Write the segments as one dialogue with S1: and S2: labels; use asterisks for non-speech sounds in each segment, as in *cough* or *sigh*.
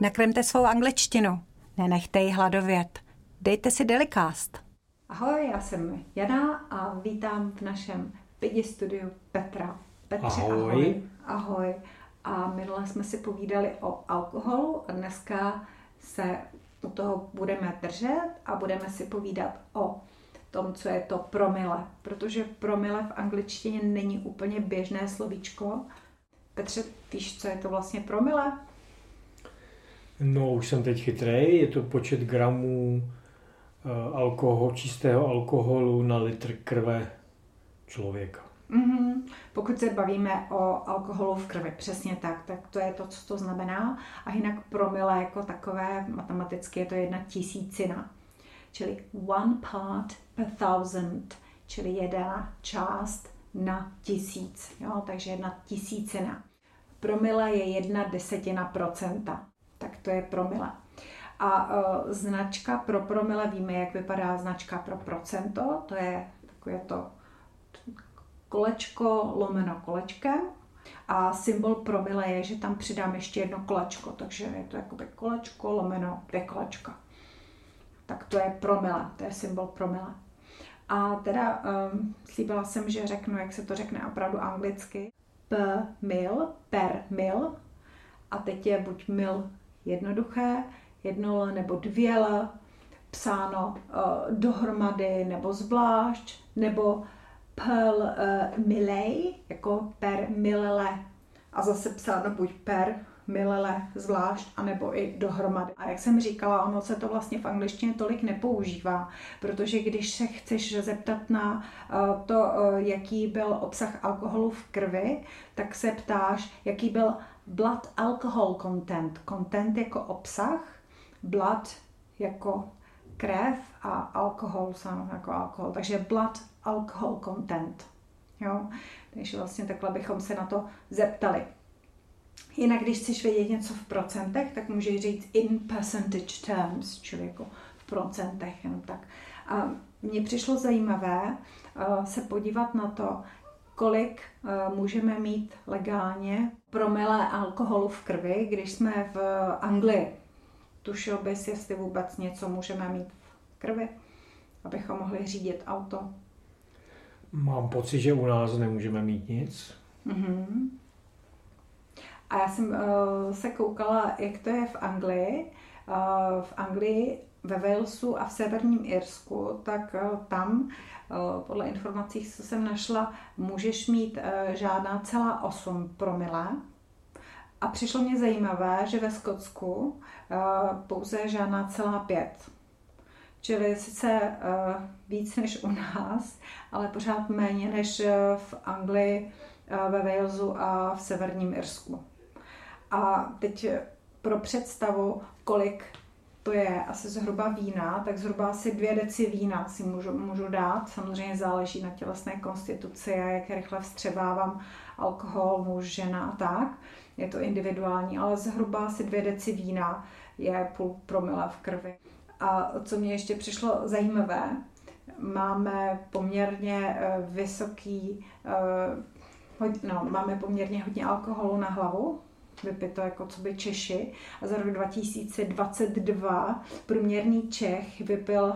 S1: Nakremte svou angličtinu. Nenechte ji hladovět. Dejte si Delicast.
S2: Ahoj, já jsem Jana a vítám v našem pidi studiu Petra. Petře,
S3: Ahoj.
S2: ahoj. Ahoj. A minule jsme si povídali o alkoholu a dneska se u toho budeme držet a budeme si povídat o tom, co je to promile, protože promile v angličtině není úplně běžné slovíčko. Petře, víš, co je to vlastně promile?
S3: No, už jsem teď chytrý. Je to počet gramů uh, alkohol, čistého alkoholu na litr krve člověka.
S2: Mm-hmm. Pokud se bavíme o alkoholu v krvi, přesně tak, tak to je to, co to znamená. A jinak promile jako takové, matematicky je to jedna tisícina. Čili one part per thousand, čili jedna část na tisíc. Jo? Takže jedna tisícina. Promile je jedna desetina procenta. Tak to je promile. A uh, značka pro promile, víme, jak vypadá značka pro procento, to je takové to kolečko lomeno kolečkem a symbol promile je, že tam přidám ještě jedno kolečko, takže je to jakoby kolečko lomeno dvě kolečka. Tak to je promile, to je symbol promile. A teda um, slíbila jsem, že řeknu, jak se to řekne opravdu anglicky. Per mil, per mil. A teď je buď mil jednoduché, jedno L nebo dvě L, psáno uh, dohromady nebo zvlášť, nebo per uh, milej, jako per milele. A zase psáno buď per milele zvlášť, anebo i dohromady. A jak jsem říkala, ono se to vlastně v angličtině tolik nepoužívá, protože když se chceš zeptat na uh, to, jaký byl obsah alkoholu v krvi, tak se ptáš, jaký byl blood alcohol content. Content jako obsah, blood jako krev a alkohol sám jako alkohol. Takže blood alcohol content. Jo? Takže vlastně takhle bychom se na to zeptali. Jinak, když chceš vědět něco v procentech, tak můžeš říct in percentage terms, čili jako v procentech, jenom tak. A mně přišlo zajímavé uh, se podívat na to, kolik uh, můžeme mít legálně promile alkoholu v krvi, když jsme v Anglii. Tušil bys, jestli vůbec něco můžeme mít v krvi, abychom mohli řídit auto.
S3: Mám pocit, že u nás nemůžeme mít nic.
S2: Mm-hmm. A já jsem uh, se koukala, jak to je v Anglii. Uh, v Anglii, ve Walesu a v severním Irsku, tak uh, tam, uh, podle informací, co jsem našla, můžeš mít uh, žádná celá 8 promile. A přišlo mě zajímavé, že ve Skotsku pouze žádná celá 5. Čili sice víc než u nás, ale pořád méně než v Anglii, ve Walesu a v severním Irsku. A teď pro představu, kolik to je asi zhruba vína, tak zhruba asi dvě deci vína si můžu, můžu dát. Samozřejmě záleží na tělesné konstituci a jak rychle vstřebávám alkohol, muž, žena a tak. Je to individuální, ale zhruba asi dvě deci vína je půl promile v krvi. A co mě ještě přišlo zajímavé, máme poměrně vysoký, no, máme poměrně hodně alkoholu na hlavu, vypito jako co by Češi. A za rok 2022 průměrný Čech vypil,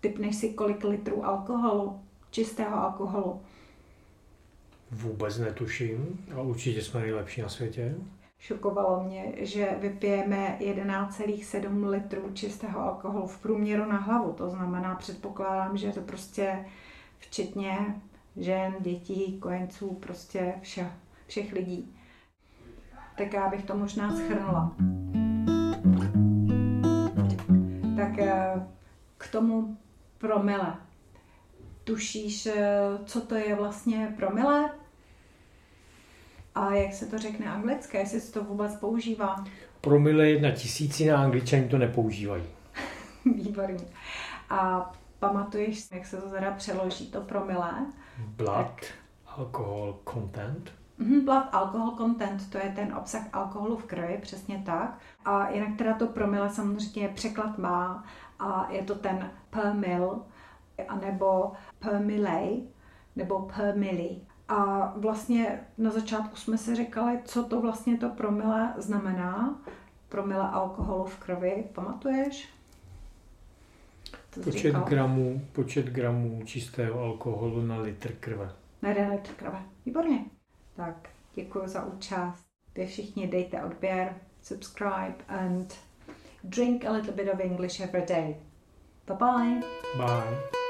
S2: typneš si kolik litrů alkoholu, čistého alkoholu.
S3: Vůbec netuším, ale určitě jsme nejlepší na světě.
S2: Šokovalo mě, že vypijeme 11,7 litrů čistého alkoholu v průměru na hlavu. To znamená, předpokládám, že to prostě včetně žen, dětí, kojenců, prostě všech, všech lidí tak já bych to možná schrnula. Tak eh, k tomu promile. Tušíš, eh, co to je vlastně promile? A jak se to řekne anglicky, jestli se to vůbec používá?
S3: Promile jedna tisícina, angličani to nepoužívají. *laughs*
S2: Výborně. A pamatuješ, jak se to teda přeloží, to promile?
S3: Blood, tak. alcohol content.
S2: Blood alcohol content, to je ten obsah alkoholu v krvi, přesně tak. A jinak teda to promile samozřejmě překlad má a je to ten per mil, anebo per milej, nebo per mili. A vlastně na začátku jsme si říkali, co to vlastně to promile znamená, promile alkoholu v krvi, pamatuješ?
S3: To počet gramů, počet gramů čistého alkoholu na litr krve.
S2: Na jeden litr krve. Výborně. Tak, děkuji za účast. Vy všichni dejte odběr, subscribe and drink a little bit of English every day. Bye bye.
S3: Bye.